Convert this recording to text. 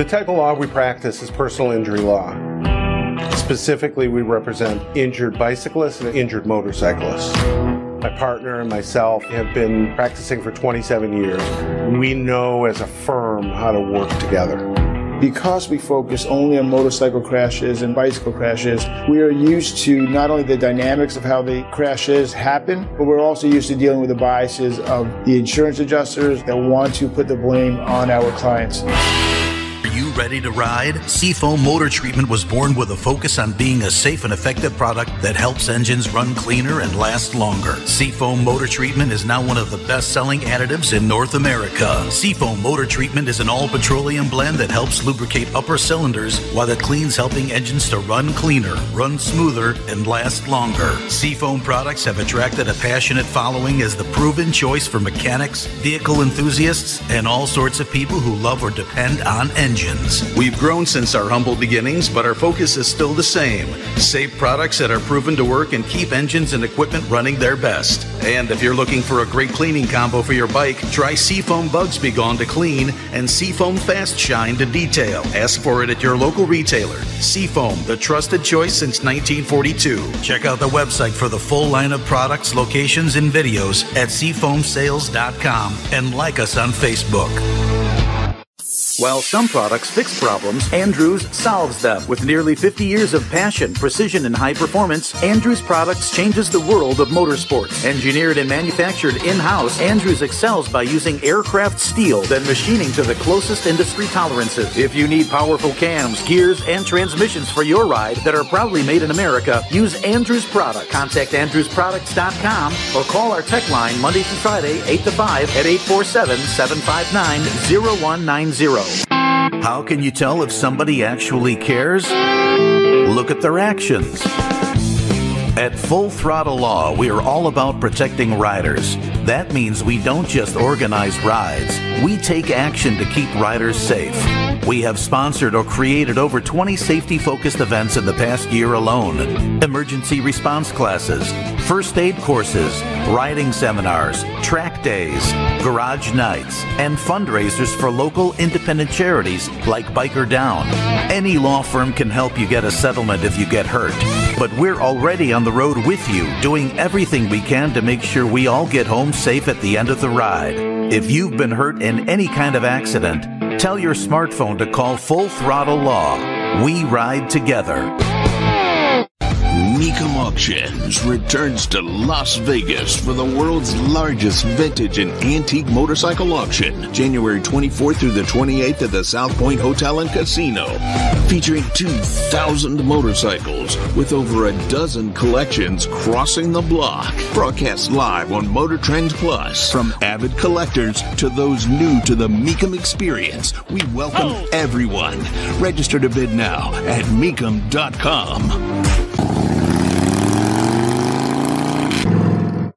The type of law we practice is personal injury law. Specifically, we represent injured bicyclists and injured motorcyclists. My partner and myself have been practicing for 27 years. We know as a firm how to work together. Because we focus only on motorcycle crashes and bicycle crashes, we are used to not only the dynamics of how the crashes happen, but we're also used to dealing with the biases of the insurance adjusters that want to put the blame on our clients you ready to ride? Seafoam Motor Treatment was born with a focus on being a safe and effective product that helps engines run cleaner and last longer. Seafoam Motor Treatment is now one of the best selling additives in North America. Seafoam Motor Treatment is an all petroleum blend that helps lubricate upper cylinders while it cleans, helping engines to run cleaner, run smoother, and last longer. Seafoam products have attracted a passionate following as the proven choice for mechanics, vehicle enthusiasts, and all sorts of people who love or depend on engines. We've grown since our humble beginnings, but our focus is still the same safe products that are proven to work and keep engines and equipment running their best. And if you're looking for a great cleaning combo for your bike, try Seafoam Bugs Be Gone to clean and Seafoam Fast Shine to detail. Ask for it at your local retailer. Seafoam, the trusted choice since 1942. Check out the website for the full line of products, locations, and videos at seafoamsales.com and like us on Facebook. While some products fix problems, Andrews solves them. With nearly 50 years of passion, precision, and high performance, Andrews Products changes the world of motorsports. Engineered and manufactured in-house, Andrews excels by using aircraft steel, then machining to the closest industry tolerances. If you need powerful cams, gears, and transmissions for your ride that are proudly made in America, use Andrews Products. Contact andrewsproducts.com or call our tech line Monday through Friday, 8 to 5 at 847-759-0190. How can you tell if somebody actually cares? Look at their actions. At Full Throttle Law, we are all about protecting riders. That means we don't just organize rides, we take action to keep riders safe. We have sponsored or created over 20 safety focused events in the past year alone emergency response classes, first aid courses, riding seminars, track days, garage nights, and fundraisers for local independent charities like Biker Down. Any law firm can help you get a settlement if you get hurt, but we're already on the road with you, doing everything we can to make sure we all get home safe at the end of the ride. If you've been hurt in any kind of accident, tell your smartphone to call Full Throttle Law. We ride together. Mecum Auctions returns to Las Vegas for the world's largest vintage and antique motorcycle auction, January 24th through the 28th at the South Point Hotel and Casino, featuring 2,000 motorcycles with over a dozen collections crossing the block. Broadcast live on Motor Trend Plus. From avid collectors to those new to the Mecum experience, we welcome oh. everyone. Register to bid now at mecum.com.